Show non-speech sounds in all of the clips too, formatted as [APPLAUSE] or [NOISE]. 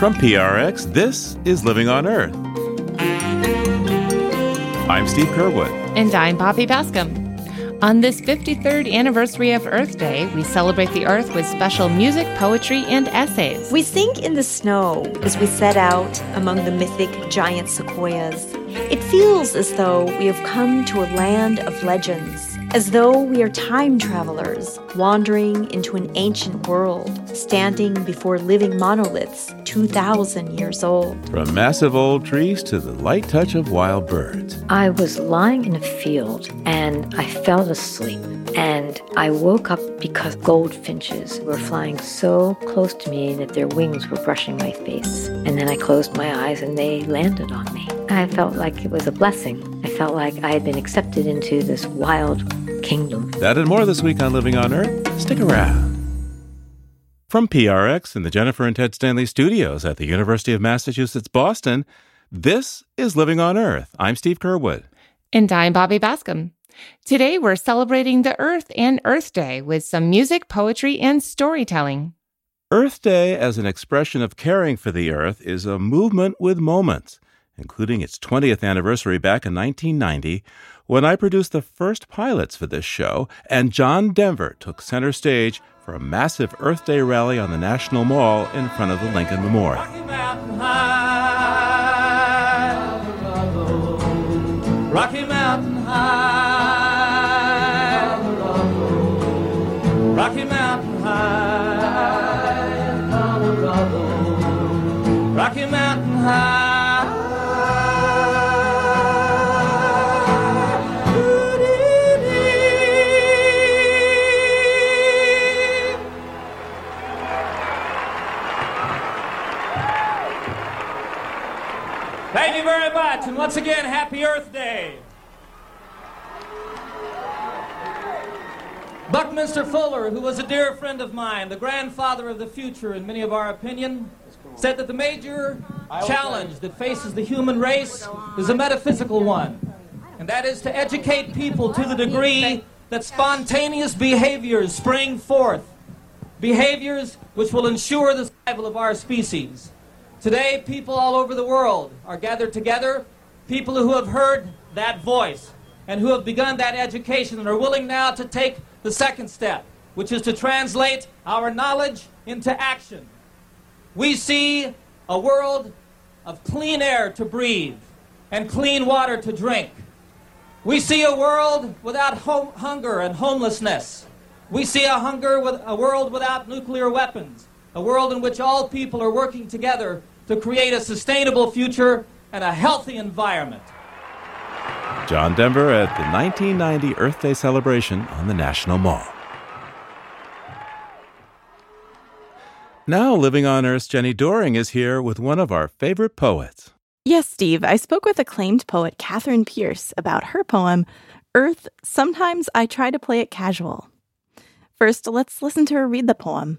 From PRX, this is Living on Earth. I'm Steve Curwood. And I'm Bobby Bascomb. On this 53rd anniversary of Earth Day, we celebrate the Earth with special music, poetry, and essays. We sink in the snow as we set out among the mythic giant sequoias. It feels as though we have come to a land of legends as though we are time travelers wandering into an ancient world, standing before living monoliths 2,000 years old. From massive old trees to the light touch of wild birds. I was lying in a field and I fell asleep. And I woke up because goldfinches were flying so close to me that their wings were brushing my face. And then I closed my eyes and they landed on me. I felt like it was a blessing. I felt like I had been accepted into this wild kingdom. That and more this week on Living on Earth. Stick around. From PRX in the Jennifer and Ted Stanley studios at the University of Massachusetts Boston, this is Living on Earth. I'm Steve Curwood. And I'm Bobby Bascomb. Today we're celebrating the Earth and Earth Day with some music, poetry, and storytelling. Earth Day, as an expression of caring for the Earth, is a movement with moments, including its 20th anniversary back in 1990, when I produced the first pilots for this show, and John Denver took center stage for a massive Earth Day rally on the National Mall in front of the Lincoln Memorial. Rocky Mountain High, Rocky Mountain Rocky Mountain High, Colorado. Rocky Mountain High. Thank you very much, and once again, Happy Earth Day. Buckminster Fuller, who was a dear friend of mine, the grandfather of the future in many of our opinion, said that the major challenge that faces the human race is a metaphysical one, and that is to educate people to the degree that spontaneous behaviors spring forth, behaviors which will ensure the survival of our species. Today, people all over the world are gathered together, people who have heard that voice and who have begun that education and are willing now to take the second step, which is to translate our knowledge into action. We see a world of clean air to breathe and clean water to drink. We see a world without hunger and homelessness. We see a hunger with a world without nuclear weapons, a world in which all people are working together to create a sustainable future and a healthy environment. John Denver at the 1990 Earth Day celebration on the National Mall. Now, living on Earth's Jenni Doering is here with one of our favorite poets. Yes, Steve. I spoke with acclaimed poet Catherine Pierce about her poem, Earth, Sometimes I Try to Play It Casual. First, let's listen to her read the poem.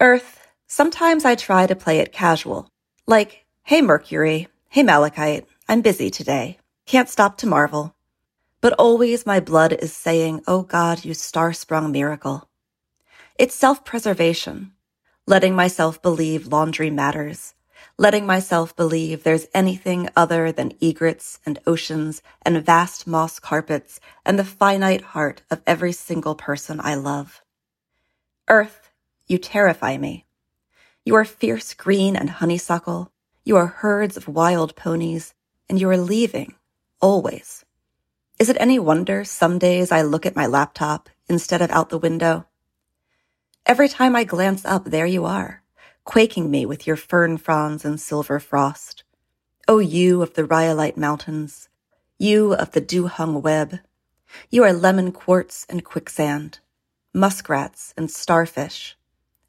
Earth, sometimes I try to play it casual. Like, hey Mercury, hey Malachite, I'm busy today. Can't stop to marvel. But always my blood is saying, oh God, you star sprung miracle. It's self preservation, letting myself believe laundry matters, letting myself believe there's anything other than egrets and oceans and vast moss carpets and the finite heart of every single person I love. Earth, you terrify me. You are fierce green and honeysuckle. You are herds of wild ponies, and you are leaving, always. Is it any wonder some days I look at my laptop instead of out the window? Every time I glance up, there you are, quaking me with your fern fronds and silver frost. O oh, you of the rhyolite mountains, you of the dew-hung web, you are lemon quartz and quicksand, muskrats and starfish,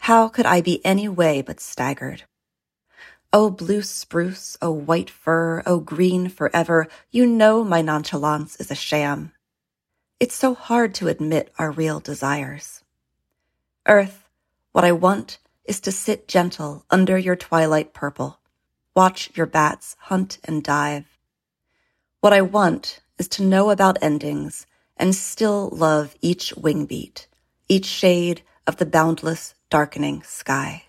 how could I be any way but staggered? Oh, blue spruce, oh, white fir, oh, green forever, you know my nonchalance is a sham. It's so hard to admit our real desires. Earth, what I want is to sit gentle under your twilight purple, watch your bats hunt and dive. What I want is to know about endings and still love each wing beat, each shade of the boundless darkening sky.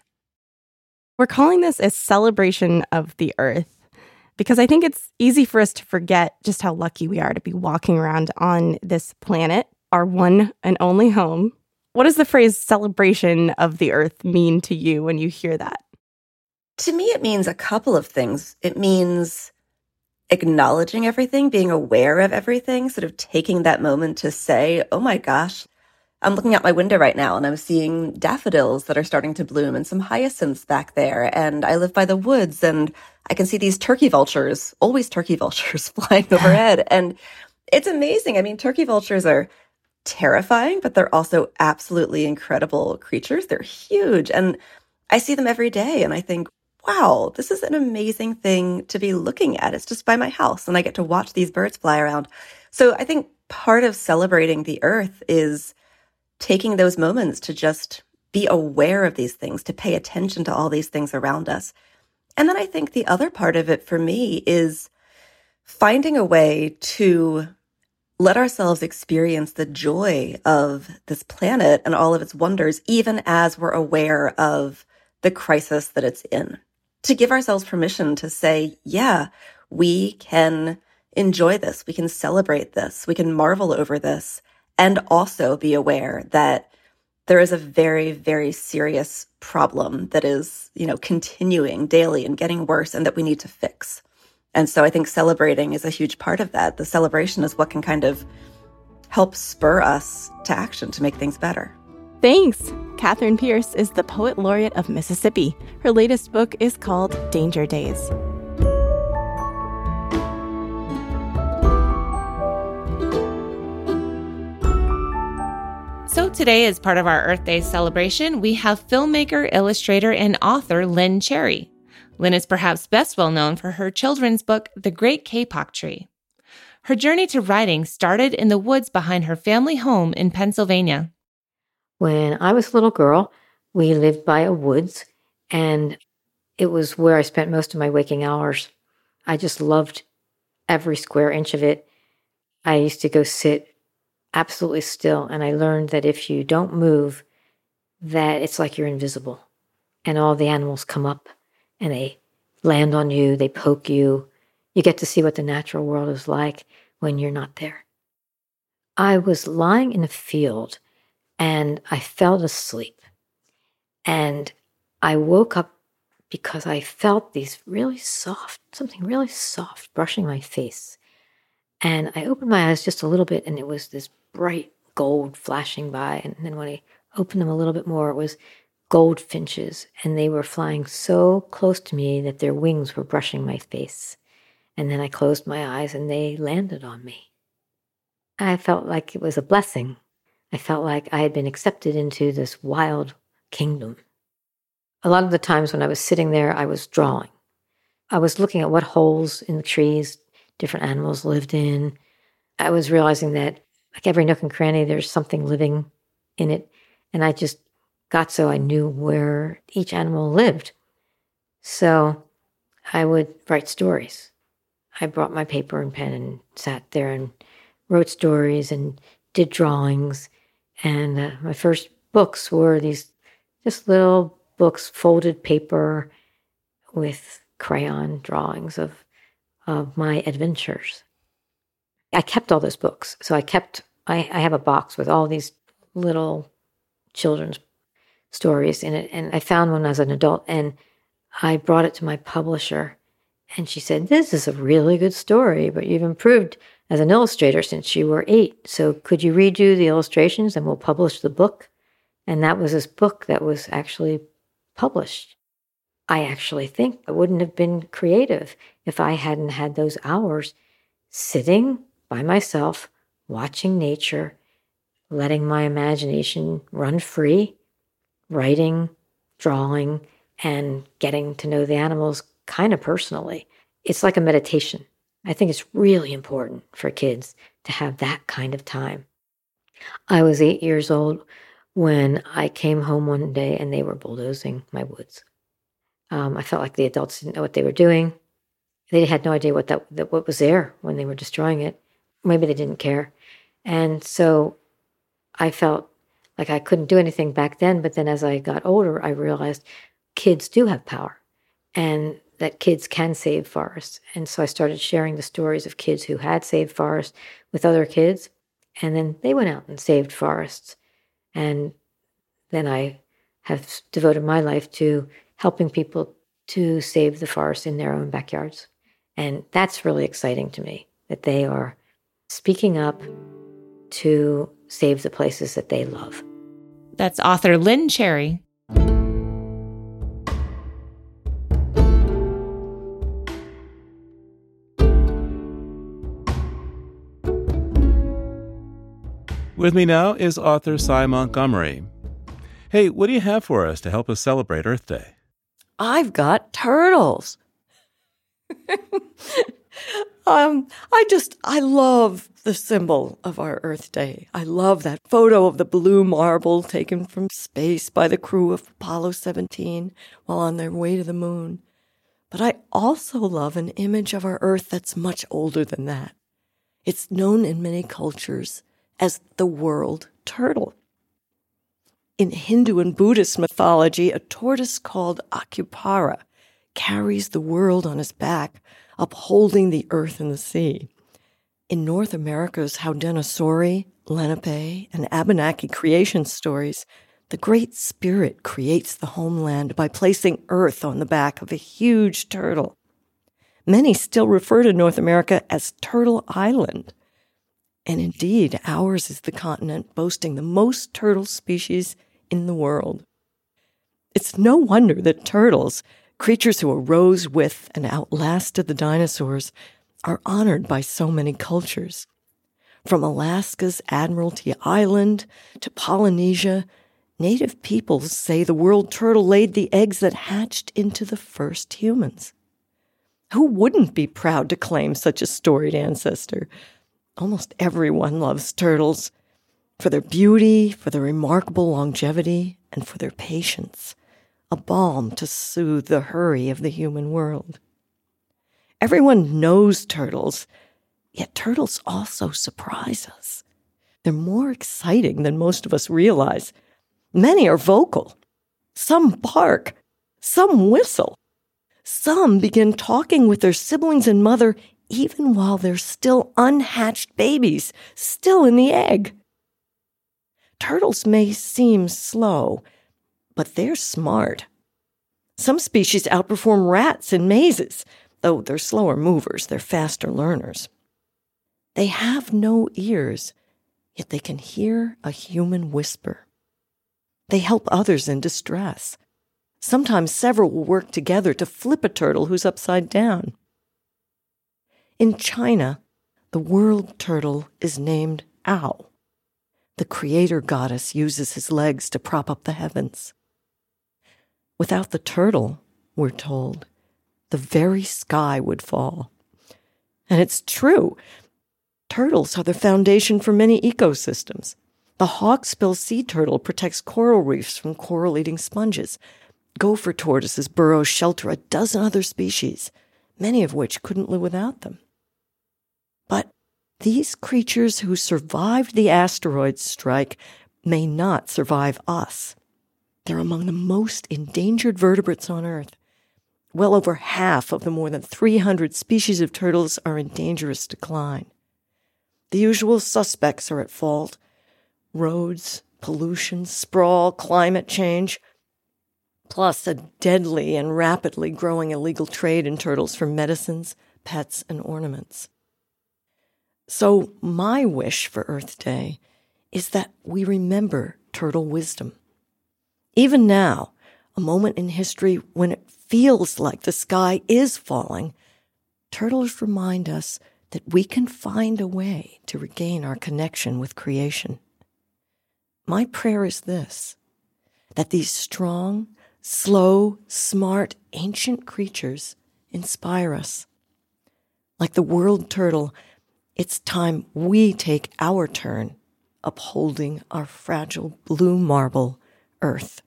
We're calling this a celebration of the earth because I think it's easy for us to forget just how lucky we are to be walking around on this planet, our one and only home. What does the phrase celebration of the earth mean to you when you hear that? To me, it means a couple of things. It means acknowledging everything, being aware of everything, sort of taking that moment to say, oh my gosh, I'm looking out my window right now and I'm seeing daffodils that are starting to bloom and some hyacinths back there. And I live by the woods and I can see these turkey vultures, always turkey [LAUGHS] vultures flying overhead. [LAUGHS] And it's amazing. I mean, turkey vultures are terrifying, but they're also absolutely incredible creatures. They're huge. And I see them every day and I think, wow, this is an amazing thing to be looking at. It's just by my house and I get to watch these birds fly around. So I think part of celebrating the earth is taking those moments to just be aware of these things, to pay attention to all these things around us. And then I think the other part of it for me is finding a way to let ourselves experience the joy of this planet and all of its wonders, even as we're aware of the crisis that it's in. To give ourselves permission to say, yeah, we can enjoy this. We can celebrate this. We can marvel over this and also be aware that there is a very, very serious problem that is, you know, continuing daily and getting worse and that we need to fix. And so I think celebrating is a huge part of that. The celebration is what can kind of help spur us to action to make things better. Thanks. Catherine Pierce is the Poet Laureate of Mississippi. Her latest book is called Danger Days. Today, as part of our Earth Day celebration, we have filmmaker, illustrator, and author Lynne Cherry. Lynne is perhaps best well known for her children's book, The Great Kapok Tree. Her journey to writing started in the woods behind her family home in Pennsylvania. When I was a little girl, we lived by a woods, and it was where I spent most of my waking hours. I just loved every square inch of it. I used to go sit absolutely still. And I learned that if you don't move, that it's like you're invisible. And all the animals come up and they land on you, they poke you. You get to see what the natural world is like when you're not there. I was lying in a field and I fell asleep. And I woke up because I felt these really soft, something really soft brushing my face. And I opened my eyes just a little bit, and it was this bright gold flashing by. And then when I opened them a little bit more, it was goldfinches, and they were flying so close to me that their wings were brushing my face. And then I closed my eyes and they landed on me. I felt like it was a blessing. I felt like I had been accepted into this wild kingdom. A lot of the times when I was sitting there, I was drawing. I was looking at what holes in the trees different animals lived in. I was realizing that like every nook and cranny, there's something living in it. And I just got so I knew where each animal lived. So I would write stories. I brought my paper and pen and sat there and wrote stories and did drawings. And uh, my first books were these just little books, folded paper with crayon drawings of, of my adventures. I kept all those books. So I kept, I, I have a box with all these little children's stories in it. And I found one as an adult and I brought it to my publisher. And she said, This is a really good story, but you've improved as an illustrator since you were eight. So could you redo the illustrations and we'll publish the book? And that was this book that was actually published. I actually think I wouldn't have been creative if I hadn't had those hours sitting by myself, watching nature, letting my imagination run free, writing, drawing, and getting to know the animals kind of personally. It's like a meditation. I think it's really important for kids to have that kind of time. I was eight years old when I came home one day and they were bulldozing my woods. Um, I felt like the adults didn't know what they were doing. They had no idea what that, that what was there when they were destroying it maybe they didn't care. And so I felt like I couldn't do anything back then. But then as I got older, I realized kids do have power and that kids can save forests. And so I started sharing the stories of kids who had saved forests with other kids. And then they went out and saved forests. And then I have devoted my life to helping people to save the forest in their own backyards. And that's really exciting to me that they are speaking up to save the places that they love. That's author Lynne Cherry. With me now is author Sy Montgomery. Hey, what do you have for us to help us celebrate Earth Day? I've got turtles. [LAUGHS] um, I just, I love the symbol of our Earth Day. I love that photo of the blue marble taken from space by the crew of Apollo 17 while on their way to the moon. But I also love an image of our Earth that's much older than that. It's known in many cultures as the world turtle. In Hindu and Buddhist mythology, a tortoise called Akupara carries the world on his back, upholding the earth and the sea. In North America's Haudenosaunee, Lenape, and Abenaki creation stories, the Great Spirit creates the homeland by placing earth on the back of a huge turtle. Many still refer to North America as Turtle Island. And indeed, ours is the continent boasting the most turtle species in the world. It's no wonder that turtles, creatures who arose with and outlasted the dinosaurs, are honored by so many cultures. From Alaska's Admiralty Island to Polynesia, native peoples say the world turtle laid the eggs that hatched into the first humans. Who wouldn't be proud to claim such a storied ancestor? Almost everyone loves turtles for their beauty, for their remarkable longevity, and for their patience, a balm to soothe the hurry of the human world. Everyone knows turtles, yet turtles also surprise us. They're more exciting than most of us realize. Many are vocal. Some bark. Some whistle. Some begin talking with their siblings and mother even while they're still unhatched babies, still in the egg. Turtles may seem slow, but they're smart. Some species outperform rats in mazes, though they're slower movers, they're faster learners. They have no ears, yet they can hear a human whisper. They help others in distress. Sometimes several will work together to flip a turtle who's upside down. In China, the world turtle is named Ao. The creator goddess uses his legs to prop up the heavens. Without the turtle, we're told, the very sky would fall. And it's true. Turtles are the foundation for many ecosystems. The hawksbill sea turtle protects coral reefs from coral eating sponges. Gopher tortoises burrow shelter a dozen other species, many of which couldn't live without them. But these creatures who survived the asteroid strike may not survive us. They're among the most endangered vertebrates on Earth. Well over half of the more than 300 species of turtles are in dangerous decline. The usual suspects are at fault roads, pollution, sprawl, climate change, plus a deadly and rapidly growing illegal trade in turtles for medicines, pets, and ornaments. So, my wish for Earth Day is that we remember turtle wisdom. Even now, a moment in history when it feels like the sky is falling, turtles remind us that we can find a way to regain our connection with creation. My prayer is this that these strong, slow, smart, ancient creatures inspire us. Like the world turtle, it's time we take our turn upholding our fragile blue marble Earth.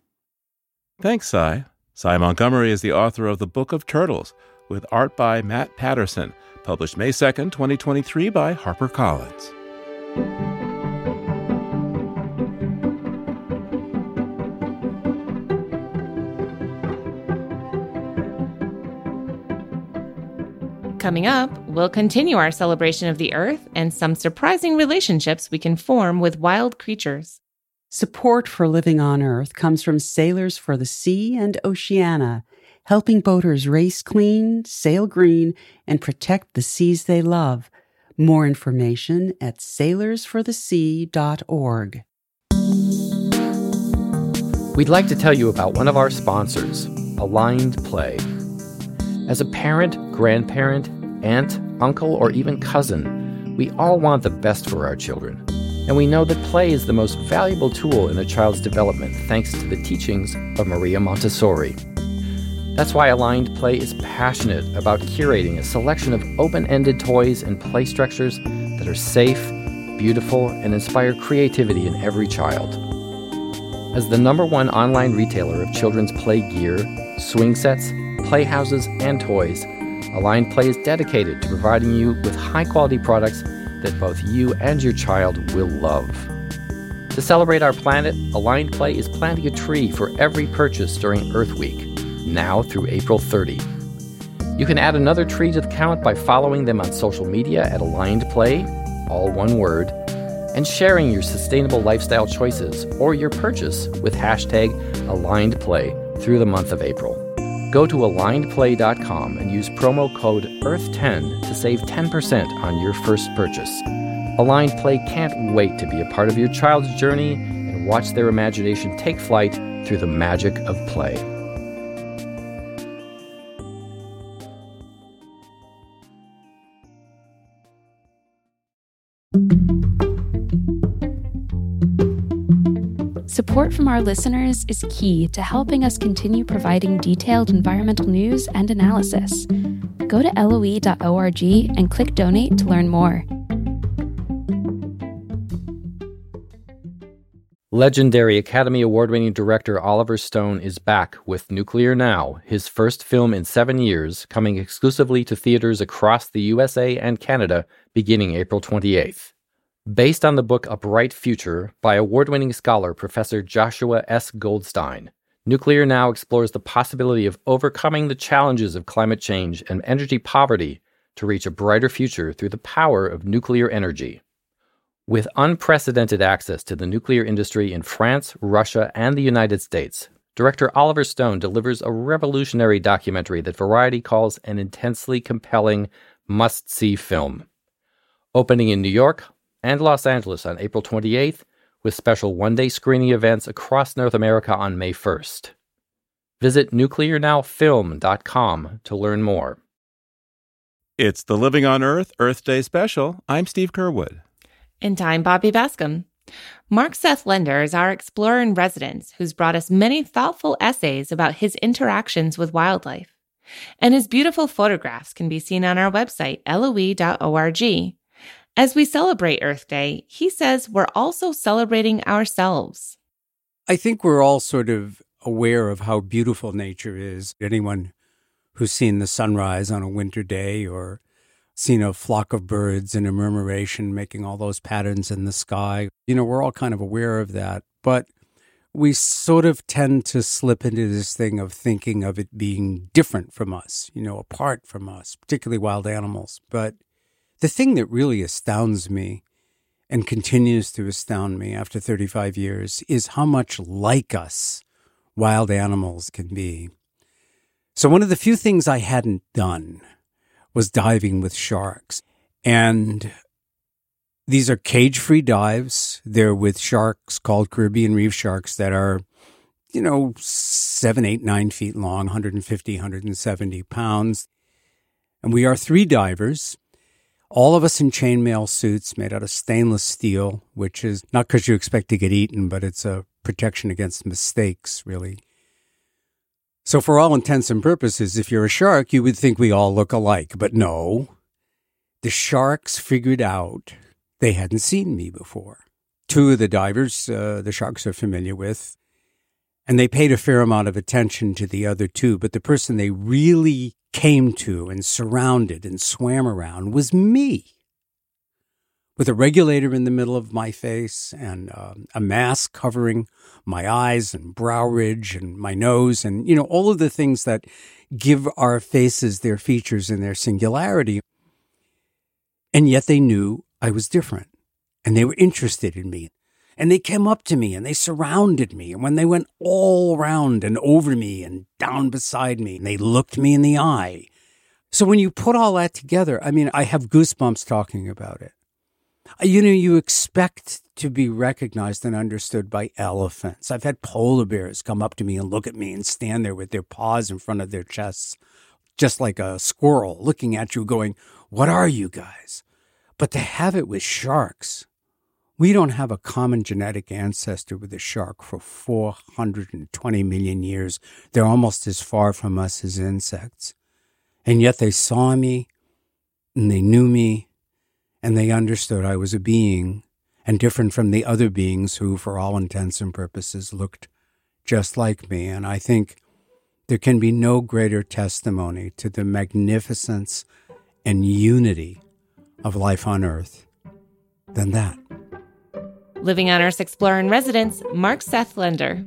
Thanks, Sy. Sy Montgomery is the author of The Book of Turtles, with art by Matt Patterson, published May 2nd, 2023 by HarperCollins. Coming up, we'll continue our celebration of the Earth and some surprising relationships we can form with wild creatures. Support for living on Earth comes from Sailors for the Sea and Oceana, helping boaters race clean, sail green, and protect the seas they love. More information at sailorsforthesea.org. We'd like to tell you about one of our sponsors, Aligned Play. As a parent, grandparent, aunt, uncle, or even cousin, we all want the best for our children. And we know that play is the most valuable tool in a child's development thanks to the teachings of Maria Montessori. That's why Aligned Play is passionate about curating a selection of open ended toys and play structures that are safe, beautiful, and inspire creativity in every child. As the number one online retailer of children's play gear, swing sets, playhouses, and toys, Aligned Play is dedicated to providing you with high quality products that both you and your child will love. To celebrate our planet, Aligned Play is planting a tree for every purchase during Earth Week, now through April 30. You can add another tree to the count by following them on social media at Aligned Play, all one word, and sharing your sustainable lifestyle choices or your purchase with hashtag Aligned Play through the month of April. Go to alignedplay.com and use promo code EARTH10 to save 10% on your first purchase. Aligned Play can't wait to be a part of your child's journey and watch their imagination take flight through the magic of play. Support from our listeners is key to helping us continue providing detailed environmental news and analysis. Go to loe.org and click donate to learn more. Legendary Academy Award winning director Oliver Stone is back with Nuclear Now, his first film in seven years, coming exclusively to theaters across the USA and Canada beginning April 28th. Based on the book A Bright Future by award winning scholar Professor Joshua S. Goldstein, Nuclear Now explores the possibility of overcoming the challenges of climate change and energy poverty to reach a brighter future through the power of nuclear energy. With unprecedented access to the nuclear industry in France, Russia, and the United States, director Oliver Stone delivers a revolutionary documentary that Variety calls an intensely compelling, must see film. Opening in New York, and Los Angeles on April 28th, with special one day screening events across North America on May 1st. Visit nuclearnowfilm.com to learn more. It's the Living on Earth Earth Day special. I'm Steve Curwood. And I'm Bobby Bascomb. Mark Seth Lender is our explorer in residence who's brought us many thoughtful essays about his interactions with wildlife. And his beautiful photographs can be seen on our website, loe.org, as we celebrate Earth Day, he says we're also celebrating ourselves. I think we're all sort of aware of how beautiful nature is. Anyone who's seen the sunrise on a winter day or seen a flock of birds in a murmuration making all those patterns in the sky, you know, we're all kind of aware of that. But we sort of tend to slip into this thing of thinking of it being different from us, you know, apart from us, particularly wild animals. But the thing that really astounds me and continues to astound me after 35 years is how much like us wild animals can be. So, one of the few things I hadn't done was diving with sharks. And these are cage free dives. They're with sharks called Caribbean reef sharks that are, you know, seven, eight, nine feet long, 150, 170 pounds. And we are three divers all of us in chainmail suits made out of stainless steel, which is not because you expect to get eaten, but it's a protection against mistakes, really. So, for all intents and purposes, if you're a shark, you would think we all look alike. But no, the sharks figured out they hadn't seen me before. Two of the divers, uh, the sharks are familiar with, and they paid a fair amount of attention to the other two. But the person they really came to and surrounded and swam around was me. with a regulator in the middle of my face and uh, a mask covering my eyes and brow ridge and my nose and, you know, all of the things that give our faces their features and their singularity. And yet they knew I was different and they were interested in me. And they came up to me and they surrounded me. And when they went all around and over me and down beside me, and they looked me in the eye. So when you put all that together, I mean, I have goosebumps talking about it. Uh, you know, you expect to be recognized and understood by elephants. I've had polar bears come up to me and look at me and stand there with their paws in front of their chests, just like a squirrel looking at you, going, What are you guys? But to have it with sharks, we don't have a common genetic ancestor with a shark for 420 million years. They're almost as far from us as insects. And yet they saw me and they knew me and they understood I was a being and different from the other beings who, for all intents and purposes, looked just like me. And I think there can be no greater testimony to the magnificence and unity of life on Earth than that. Living on Earth's Explorer in Residence, Mark Seth Lender.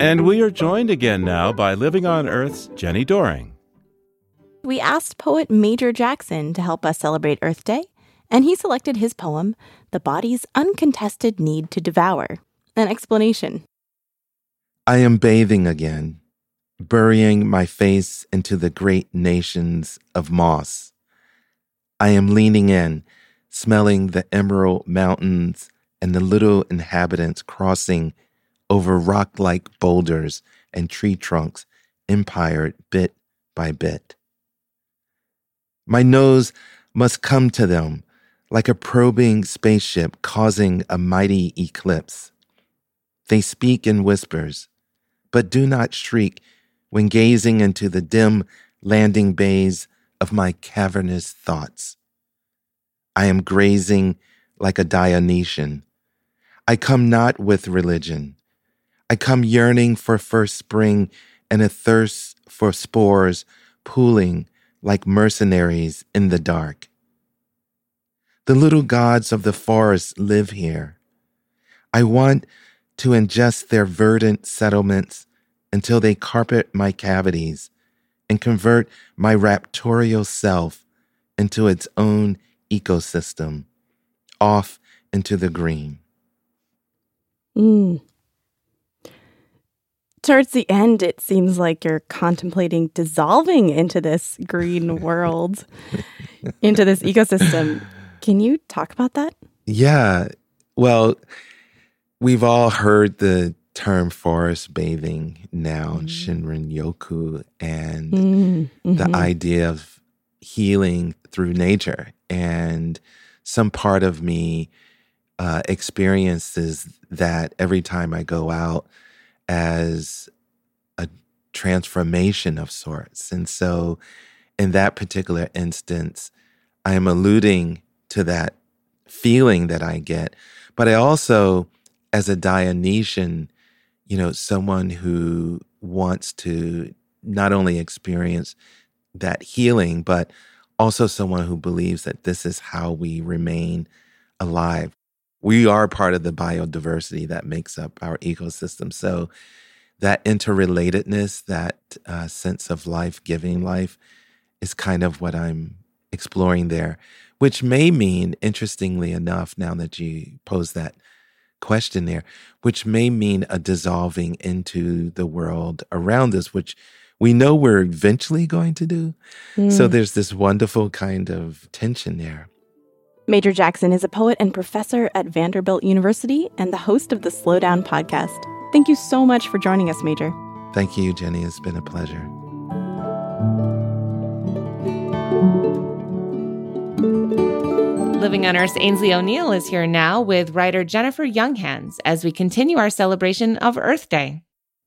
And we are joined again now by Living on Earth's Jenni Doering. We asked poet Major Jackson to help us celebrate Earth Day, and he selected his poem, The Body's Uncontested Need to Devour. An explanation. I am bathing again, burying my face into the great nations of moss. I am leaning in, smelling the emerald mountains and the little inhabitants crossing over rock like boulders and tree trunks, empired bit by bit. My nose must come to them like a probing spaceship causing a mighty eclipse. They speak in whispers, but do not shriek when gazing into the dim landing bays of my cavernous thoughts. I am grazing like a Dionysian. I come not with religion. I come yearning for first spring and a thirst for spores pooling like mercenaries in the dark. The little gods of the forest live here. I want to ingest their verdant settlements until they carpet my cavities and convert my raptorial self into its own ecosystem, off into the green. Mm. Towards the end, it seems like you're contemplating dissolving into this green [LAUGHS] world, into this ecosystem. Can you talk about that? Yeah. Well, we've all heard the term forest bathing now, mm. Shinrin Yoku, and mm-hmm. the idea of healing through nature. And some part of me uh, experiences that every time I go out as a transformation of sorts. And so, in that particular instance, I am alluding to that feeling that I get, but I also, as a Dionysian, you know, someone who wants to not only experience that healing, but also someone who believes that this is how we remain alive we are part of the biodiversity that makes up our ecosystem. So that interrelatedness, that uh, sense of life, giving life, is kind of what I'm exploring there, which may mean, interestingly enough, now that you pose that question there, which may mean a dissolving into the world around us, which we know we're eventually going to do. Mm. So there's this wonderful kind of tension there. Major Jackson is a poet and professor at Vanderbilt University and the host of the Slow Down podcast. Thank you so much for joining us, Major. Thank you, Jenny. It's been a pleasure. Living on Earth's Aynsley O'Neill is here now with writer Jennifer Younghans as we continue our celebration of Earth Day.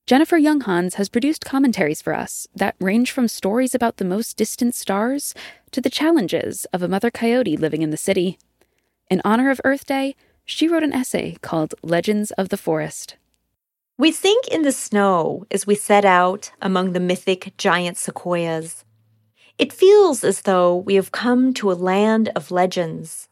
Jennifer Younghans has produced commentaries for us that range from stories about the most distant stars to the challenges of a mother coyote living in the city. In honor of Earth Day, she wrote an essay called Legends of the Forest. We sink in the snow as we set out among the mythic giant sequoias. It feels as though we have come to a land of legends,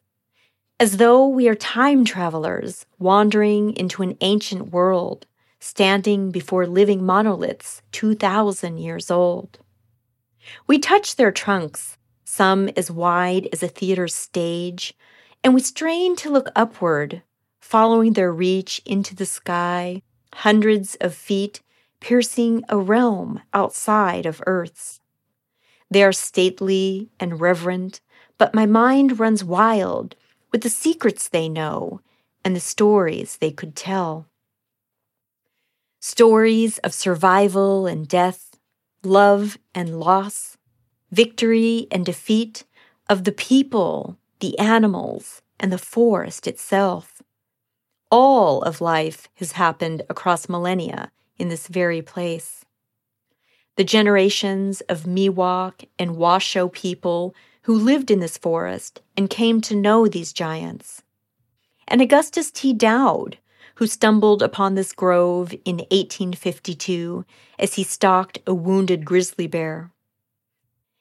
as though we are time travelers wandering into an ancient world, standing before living monoliths 2,000 years old. We touch their trunks, some as wide as a theater stage, and we strain to look upward, following their reach into the sky, hundreds of feet piercing a realm outside of Earth's. They are stately and reverent, but my mind runs wild with the secrets they know and the stories they could tell. Stories of survival and death, love and loss, victory and defeat, of the people, the animals, and the forest itself. All of life has happened across millennia in this very place the generations of Miwok and Washoe people who lived in this forest and came to know these giants. And Augustus T. Dowd, who stumbled upon this grove in 1852 as he stalked a wounded grizzly bear.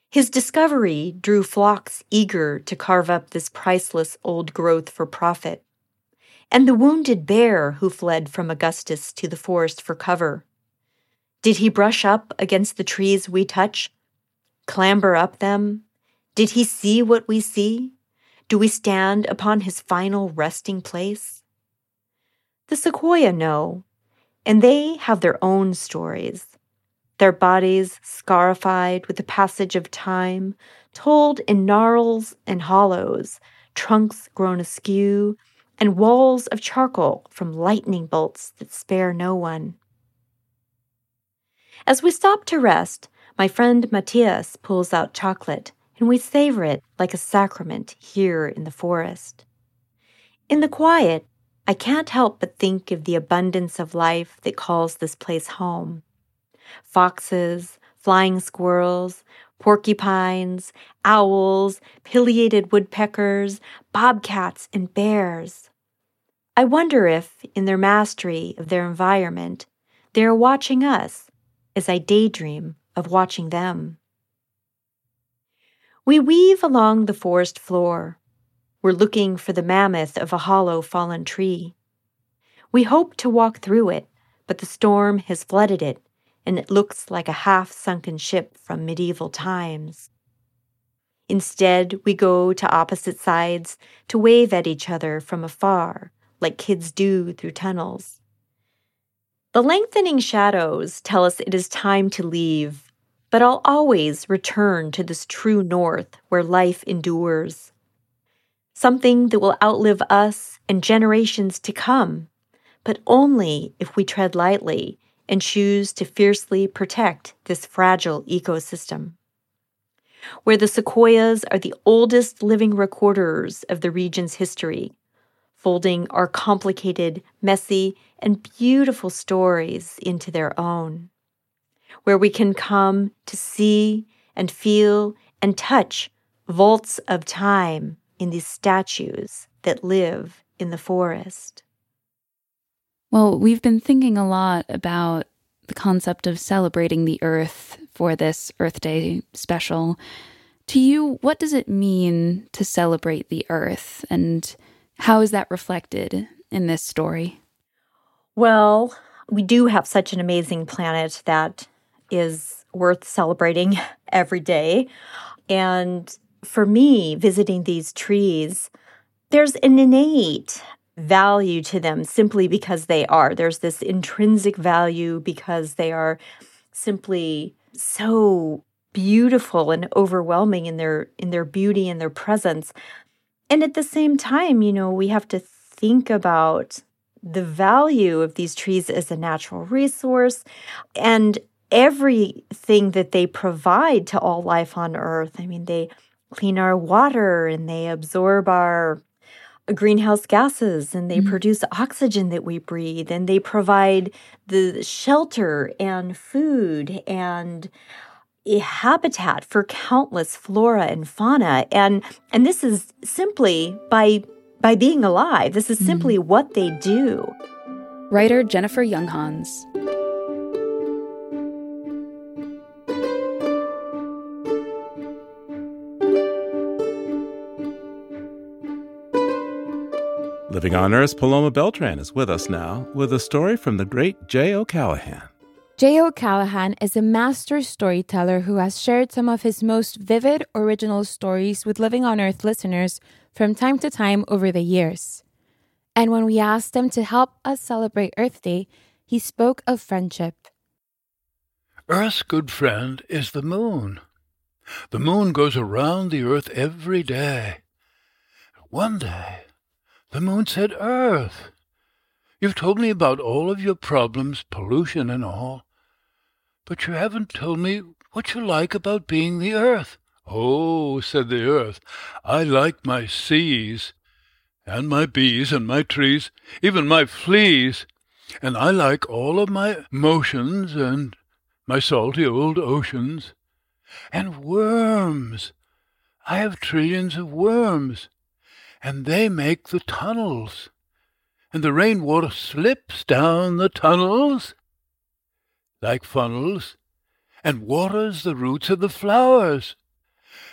His discovery drew flocks eager to carve up this priceless old growth for profit. And the wounded bear who fled from Augustus to the forest for cover did he brush up against the trees we touch? Clamber up them? Did he see what we see? Do we stand upon his final resting place? The sequoia know, and they have their own stories. Their bodies scarified with the passage of time, told in gnarls and hollows, trunks grown askew, and walls of charcoal from lightning bolts that spare no one. As we stop to rest, my friend Matthias pulls out chocolate, and we savor it like a sacrament here in the forest. In the quiet, I can't help but think of the abundance of life that calls this place home. Foxes, flying squirrels, porcupines, owls, pileated woodpeckers, bobcats, and bears. I wonder if, in their mastery of their environment, they are watching us as I daydream of watching them. We weave along the forest floor. We're looking for the mammoth of a hollow fallen tree. We hope to walk through it, but the storm has flooded it, and it looks like a half sunken ship from medieval times. Instead, we go to opposite sides to wave at each other from afar, like kids do through tunnels. The lengthening shadows tell us it is time to leave, but I'll always return to this true north where life endures. Something that will outlive us and generations to come, but only if we tread lightly and choose to fiercely protect this fragile ecosystem. Where the sequoias are the oldest living recorders of the region's history, folding our complicated, messy, and beautiful stories into their own, where we can come to see and feel and touch vaults of time in these statues that live in the forest. Well, we've been thinking a lot about the concept of celebrating the earth for this Earth Day special. To you, what does it mean to celebrate the earth? And how is that reflected in this story? Well, we do have such an amazing planet that is worth celebrating [LAUGHS] every day. And for me, visiting these trees, there's an innate value to them simply because they are. There's this intrinsic value because they are simply so beautiful and overwhelming in their in their beauty and their presence and at the same time, you know, we have to think about the value of these trees as a natural resource and everything that they provide to all life on earth. I mean, they clean our water and they absorb our greenhouse gases and they mm-hmm. produce oxygen that we breathe and they provide the shelter and food and a habitat for countless flora and fauna. And and this is simply by by being alive. This is mm. simply what they do. Writer jennifer younghans. Living on Earth, Paloma Beltran is with us now with a story from the great Jay O'Callahan. Jay O'Callahan is a master storyteller who has shared some of his most vivid original stories with Living on Earth listeners from time to time over the years. And when we asked him to help us celebrate Earth Day, he spoke of friendship. Earth's good friend is the moon. The moon goes around the earth every day. One day, the moon said, Earth, you've told me about all of your problems, pollution and all, but you haven't told me what you like about being the earth. Oh, said the earth, I like my seas, and my bees and my trees, even my fleas, and I like all of my motions and my salty old oceans. And worms! I have trillions of worms, and they make the tunnels, and the rainwater slips down the tunnels like funnels, and waters the roots of the flowers,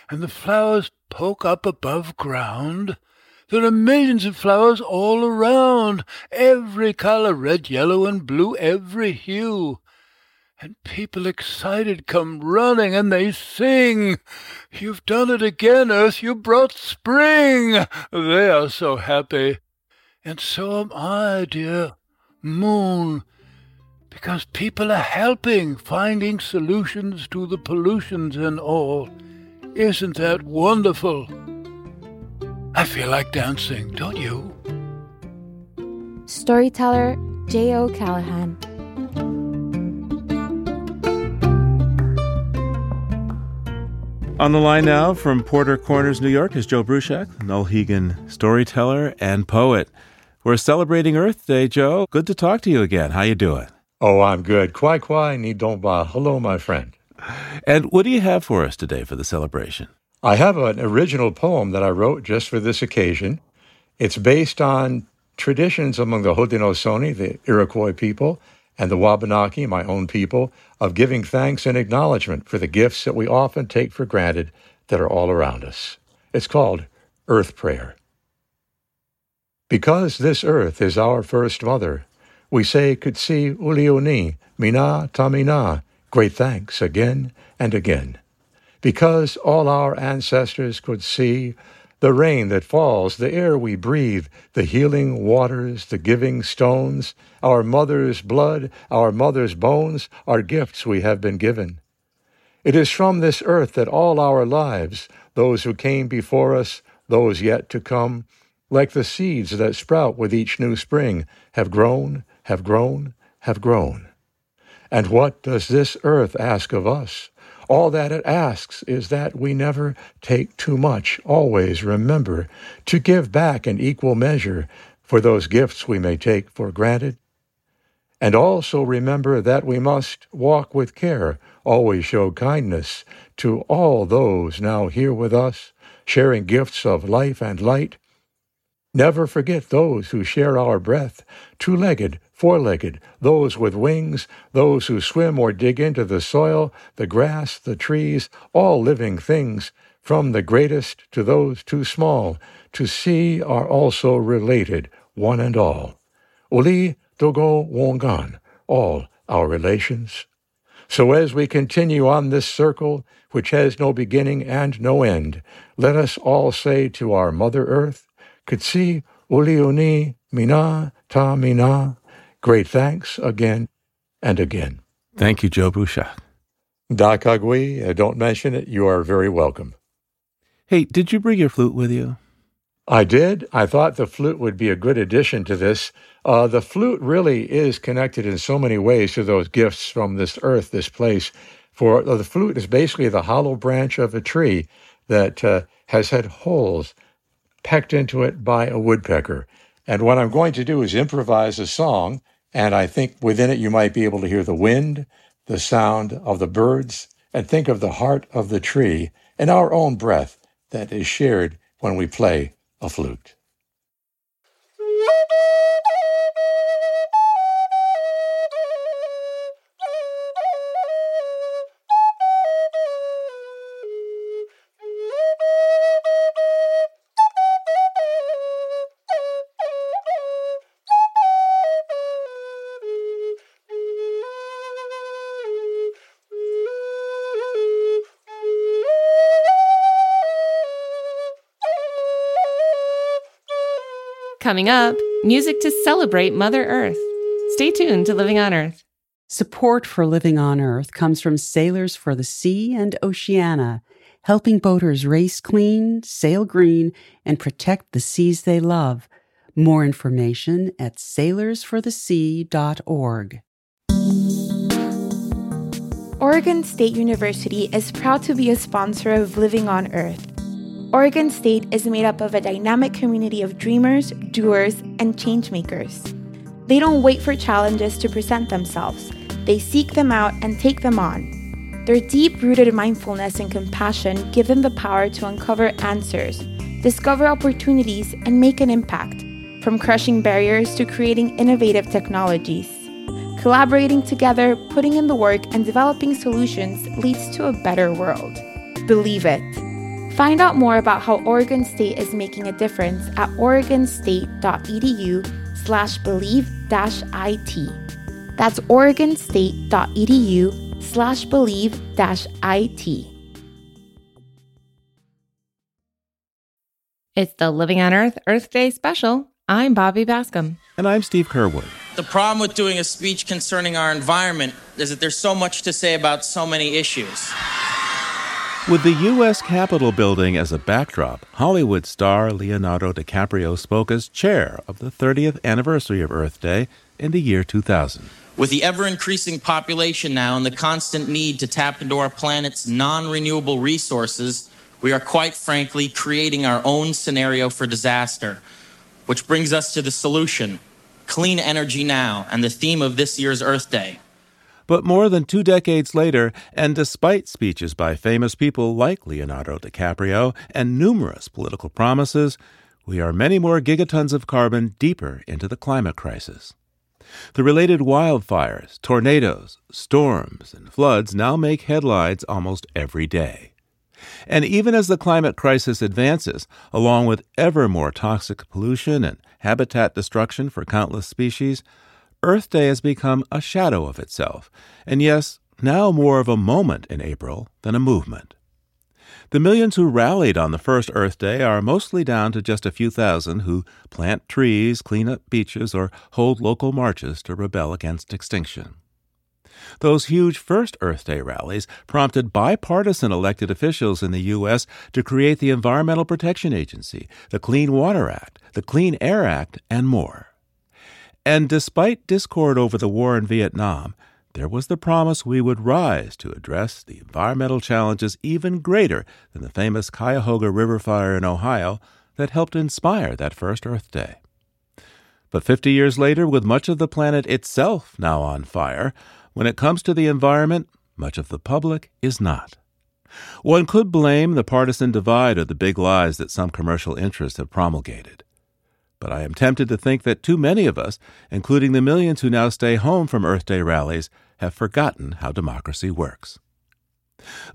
and the flowers poke up above ground. There are millions of flowers all around, every color, red, yellow, and blue, every hue. And people excited come running and they sing, You've done it again, Earth, you brought spring. They are so happy. And so am I, dear Moon, because people are helping, finding solutions to the pollutions and all. Isn't that wonderful? I feel like dancing, don't you? Storyteller Jay O'Callahan. On the line now from Porter Corners, New York, is Joe Bruchac, a Nulhegan storyteller and poet. We're celebrating Earth Day, Joe. Good to talk to you again. How you doing? Oh, I'm good. Kwai kwai ni don't ba. Hello, my friend. And what do you have for us today for the celebration? I have an original poem that I wrote just for this occasion. It's based on traditions among the Haudenosaunee, the Iroquois people, and the Wabanaki, my own people, of giving thanks and acknowledgement for the gifts that we often take for granted that are all around us. It's called Earth Prayer. Because this earth is our first mother, we say Kutsi Uliuni, Mina Tamina, great thanks again and again. Because all our ancestors could see the rain that falls, the air we breathe, the healing waters, the giving stones, our mother's blood, our mother's bones, are gifts we have been given. It is from this earth that all our lives, those who came before us, those yet to come, like the seeds that sprout with each new spring, have grown, have grown, have grown. And what does this earth ask of us? All that it asks is that we never take too much, always remember to give back in equal measure for those gifts we may take for granted. And also remember that we must walk with care, always show kindness to all those now here with us, sharing gifts of life and light. Never forget those who share our breath, two legged, four legged, those with wings, those who swim or dig into the soil, the grass, the trees, all living things, from the greatest to those too small, to see are also related, one and all. Uli Dogo Wongan, all our relations. So as we continue on this circle, which has no beginning and no end, let us all say to our Mother Earth, Kutsi Uliuni Mina Ta Mina. Great thanks again and again. Thank you, Joe Bruchac. Dakagui, uh, don't mention it. You are very welcome. Hey, did you bring your flute with you? I did. I thought the flute would be a good addition to this. Uh, the flute really is connected in so many ways to those gifts from this earth, this place. For uh, the flute is basically the hollow branch of a tree that uh, has had holes pecked into it by a woodpecker. And what I'm going to do is improvise a song, and I think within it you might be able to hear the wind, the sound of the birds, and think of the heart of the tree and our own breath that is shared when we play a flute. Coming up, music to celebrate Mother Earth. Stay tuned to Living on Earth. Support for Living on Earth comes from Sailors for the Sea and Oceana, helping boaters race clean, sail green, and protect the seas they love. More information at sailorsforthesea.org. Oregon State University is proud to be a sponsor of Living on Earth. Oregon State is made up of a dynamic community of dreamers, doers, and changemakers. They don't wait for challenges to present themselves, they seek them out and take them on. Their deep rooted mindfulness and compassion give them the power to uncover answers, discover opportunities, and make an impact, from crushing barriers to creating innovative technologies. Collaborating together, putting in the work, and developing solutions leads to a better world. Believe it. Find out more about how Oregon State is making a difference at oregonstate.edu slash believe dash IT. That's oregonstate.edu slash believe dash IT. It's the Living on Earth Earth Day special. I'm Bobby Bascomb. And I'm Steve Curwood. The problem with doing a speech concerning our environment is that there's so much to say about so many issues. With the U.S. Capitol building as a backdrop, Hollywood star Leonardo DiCaprio spoke as chair of the 30th anniversary of Earth Day in the year 2000. With the ever increasing population now and the constant need to tap into our planet's non renewable resources, we are quite frankly creating our own scenario for disaster. Which brings us to the solution clean energy now and the theme of this year's Earth Day. But more than two decades later, and despite speeches by famous people like Leonardo DiCaprio and numerous political promises, we are many more gigatons of carbon deeper into the climate crisis. The related wildfires, tornadoes, storms, and floods now make headlines almost every day. And even as the climate crisis advances, along with ever more toxic pollution and habitat destruction for countless species, Earth Day has become a shadow of itself, and yes, now more of a moment in April than a movement. The millions who rallied on the first Earth Day are mostly down to just a few thousand who plant trees, clean up beaches, or hold local marches to rebel against extinction. Those huge first Earth Day rallies prompted bipartisan elected officials in the U.S. to create the Environmental Protection Agency, the Clean Water Act, the Clean Air Act, and more. And despite discord over the war in Vietnam, there was the promise we would rise to address the environmental challenges even greater than the famous Cuyahoga River fire in Ohio that helped inspire that first Earth Day. But 50 years later, with much of the planet itself now on fire, when it comes to the environment, much of the public is not. One could blame the partisan divide or the big lies that some commercial interests have promulgated. But I am tempted to think that too many of us, including the millions who now stay home from Earth Day rallies, have forgotten how democracy works.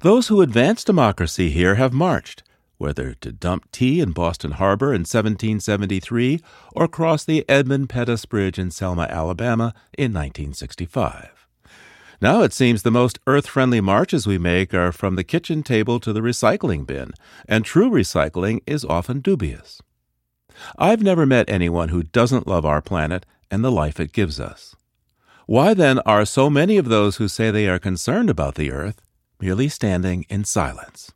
Those who advance democracy here have marched, whether to dump tea in Boston Harbor in 1773 or cross the Edmund Pettus Bridge in Selma, Alabama in 1965. Now it seems the most earth friendly marches we make are from the kitchen table to the recycling bin, and true recycling is often dubious. I've never met anyone who doesn't love our planet and the life it gives us. Why then are so many of those who say they are concerned about the earth merely standing in silence?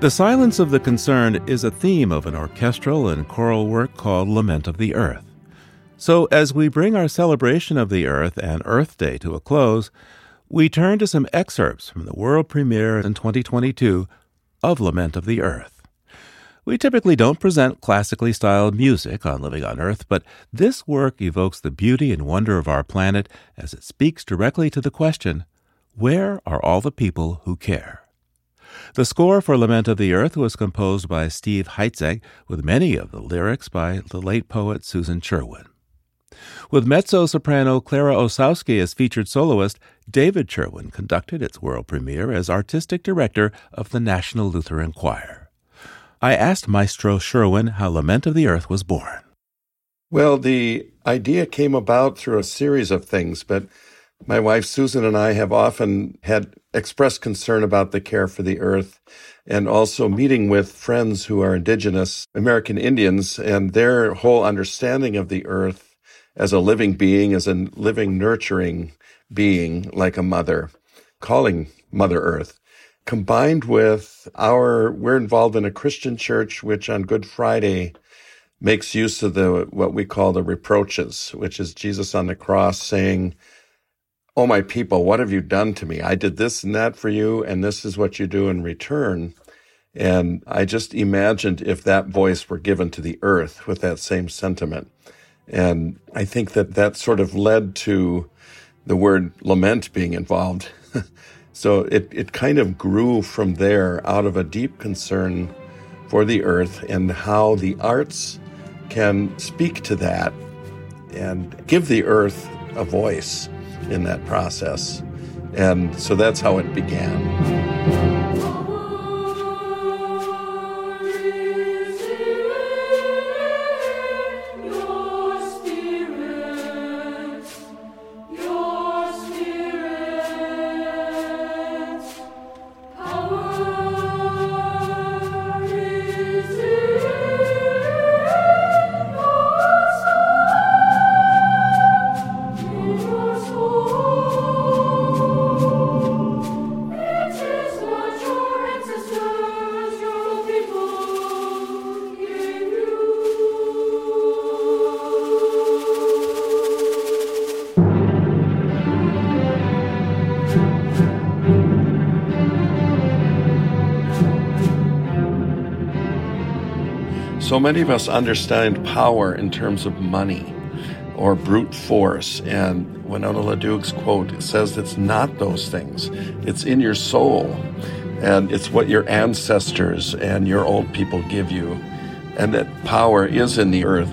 The silence of the concerned is a theme of an orchestral and choral work called Lament of the Earth. So, as we bring our celebration of the Earth and Earth Day to a close, we turn to some excerpts from the world premiere in 2022 of Lament of the Earth. We typically don't present classically styled music on Living on Earth, but this work evokes the beauty and wonder of our planet as it speaks directly to the question where are all the people who care? The score for Lament of the Earth was composed by Steve Heitzeg, with many of the lyrics by the late poet Susan Cherwien. With mezzo soprano Clara Osowski as featured soloist, David Cherwien conducted its world premiere as artistic director of the National Lutheran Choir. I asked Maestro Cherwien how Lament of the Earth was born. Well, the idea came about through a series of things, but my wife Susan and I have often had expressed concern about the care for the earth and also meeting with friends who are indigenous American Indians and their whole understanding of the earth as a living being, as a living, nurturing being like a mother, calling Mother Earth. Combined with our, we're involved in a Christian church, which on Good Friday makes use of the what we call the reproaches, which is Jesus on the cross saying, "Oh my people, what have you done to me? I did this and that for you, and this is what you do in return." And I just imagined if that voice were given to the earth with that same sentiment. And I think that that sort of led to the word lament being involved. [LAUGHS] so it, it kind of grew from there out of a deep concern for the earth and how the arts can speak to that and give the earth a voice in that process. And so that's how it began. Many of us understand power in terms of money or brute force. And Winona LaDuke's quote says it's not those things, it's in your soul. And it's what your ancestors and your old people give you. And that power is in the earth.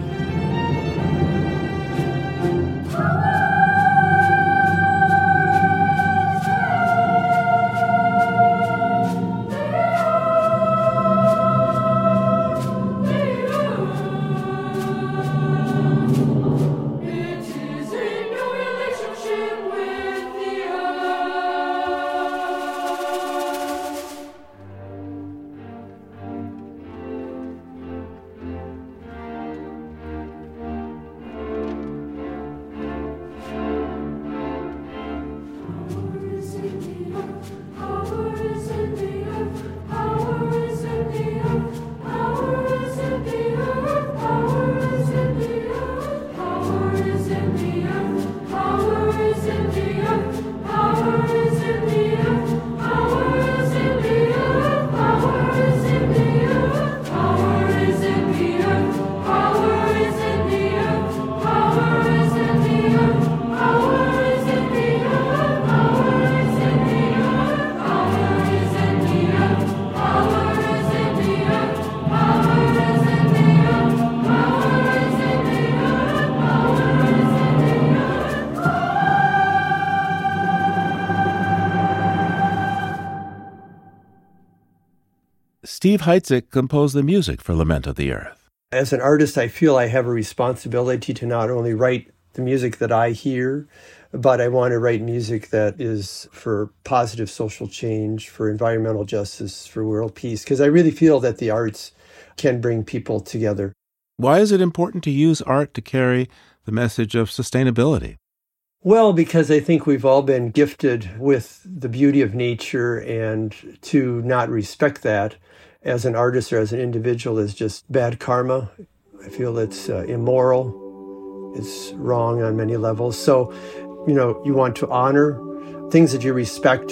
Steve Heitzeg composed the music for Lament of the Earth. As an artist, I feel I have a responsibility to not only write the music that I hear, but I want to write music that is for positive social change, for environmental justice, for world peace, because I really feel that the arts can bring people together. Why is it important to use art to carry the message of sustainability? Well, because I think we've all been gifted with the beauty of nature, and to not respect that as an artist or as an individual is just bad karma. I feel it's uh, immoral, it's wrong on many levels. So, you know, you want to honor things that you respect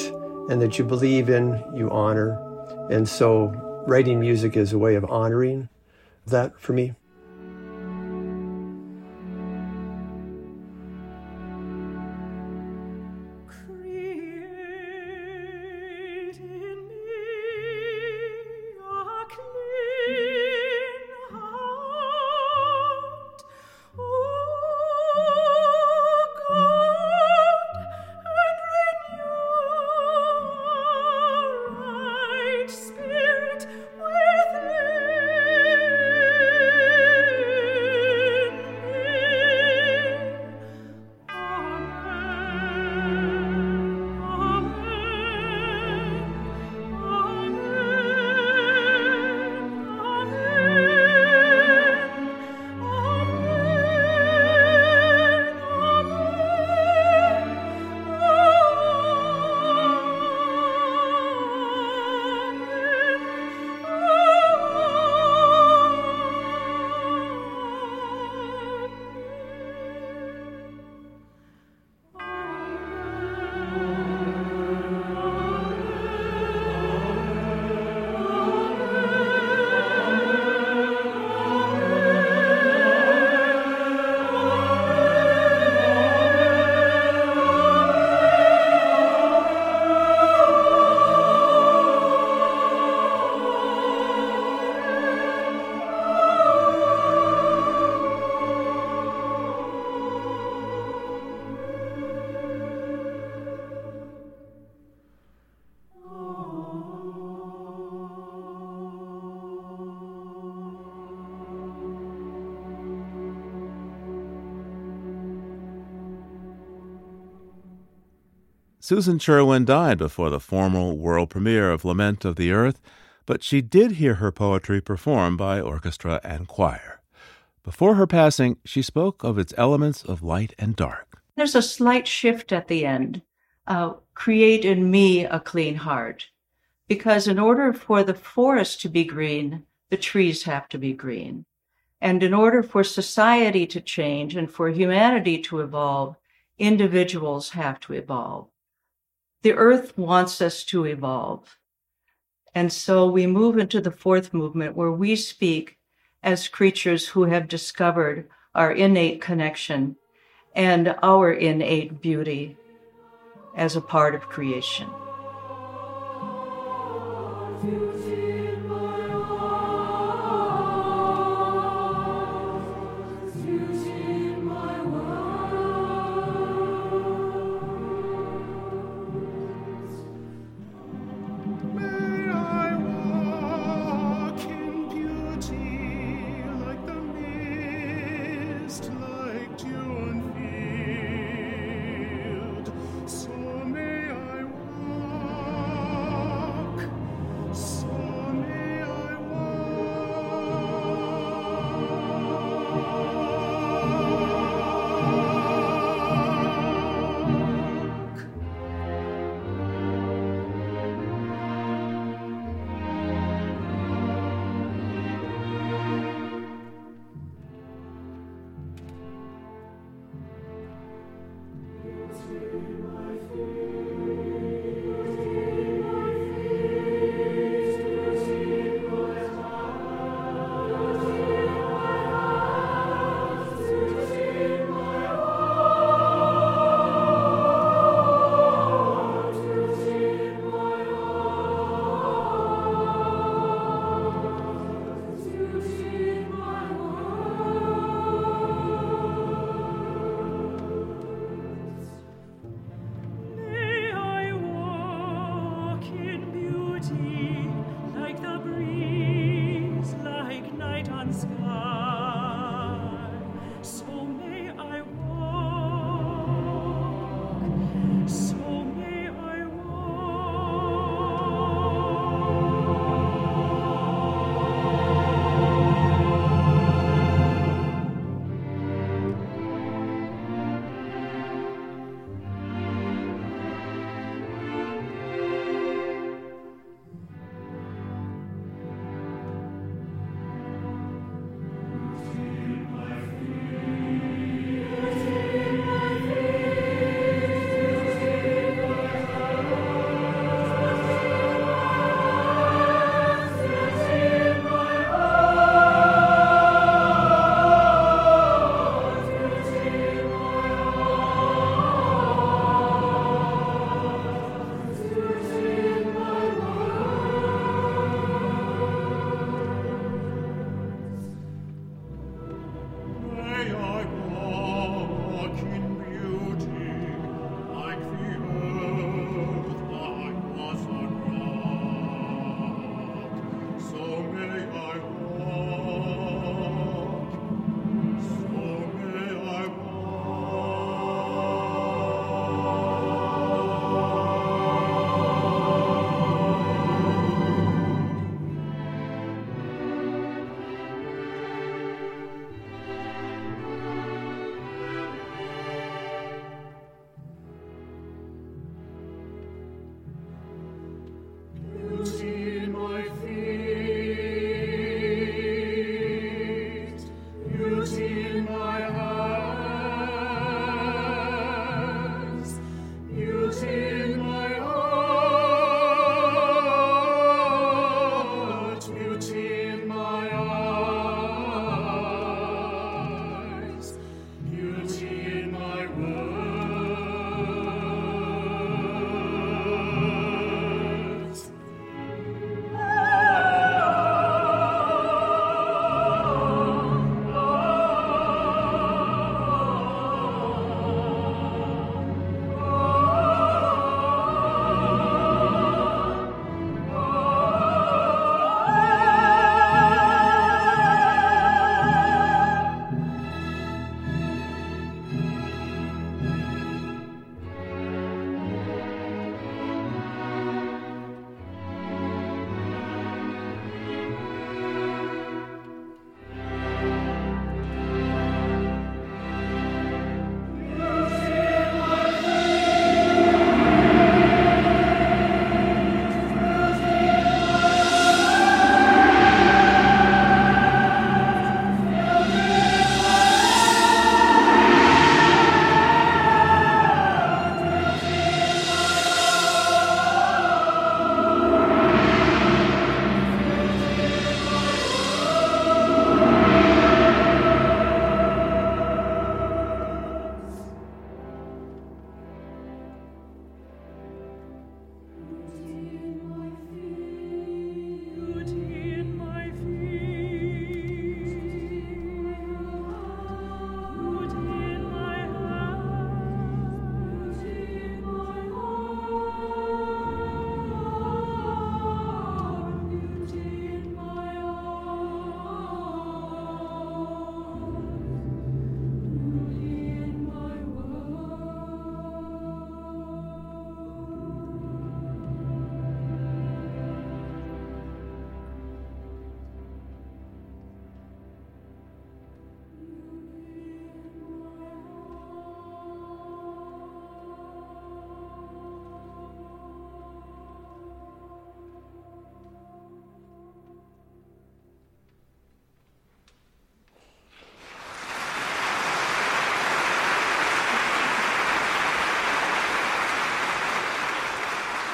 and that you believe in, you honor. And so, writing music is a way of honoring that for me. Susan Cherwien died before the formal world premiere of Lament of the Earth, but she did hear her poetry performed by orchestra and choir. Before her passing, she spoke of its elements of light and dark. There's a slight shift at the end. Uh, create in me a clean heart. Because in order for the forest to be green, the trees have to be green. And in order for society to change and for humanity to evolve, individuals have to evolve. The earth wants us to evolve. And so we move into the fourth movement where we speak as creatures who have discovered our innate connection and our innate beauty as a part of creation.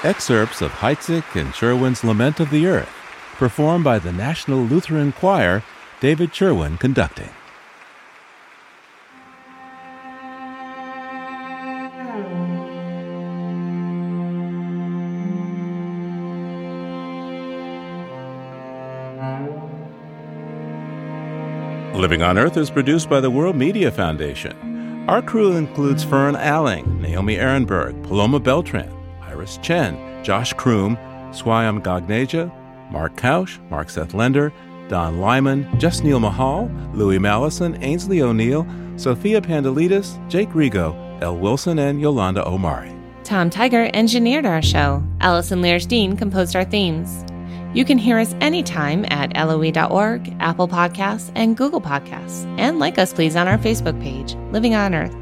Excerpts of Heitzeg and Cherwien's Lament of the Earth, performed by the National Lutheran Choir, David Cherwien conducting. Living on Earth is produced by the World Media Foundation. Our crew includes Fern Alling, Naomi Ehrenberg, Paloma Beltran, Iris Chen, Josh Croom, Swayam Gagneja, Mark Kausch, Mark Seth Lender, Don Lyman, Just Neil Mahal, Louis Mallison, Aynsley O'Neill, Sophia Pandelidis, Jake Rego, El Wilson, and Jolanda Omari. Tom Tiger engineered our show. Allison Dean composed our themes. You can hear us anytime at LOE.org, Apple Podcasts, and Google Podcasts. And like us, please, on our Facebook page, Living on Earth.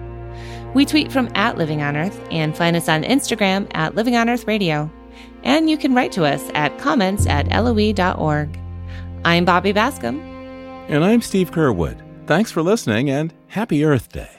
We tweet from at Living on Earth and find us on Instagram at Living on Earth Radio. And you can write to us at comments at LOE.org. I'm Bobby Bascomb. And I'm Steve Curwood. Thanks for listening and happy Earth Day.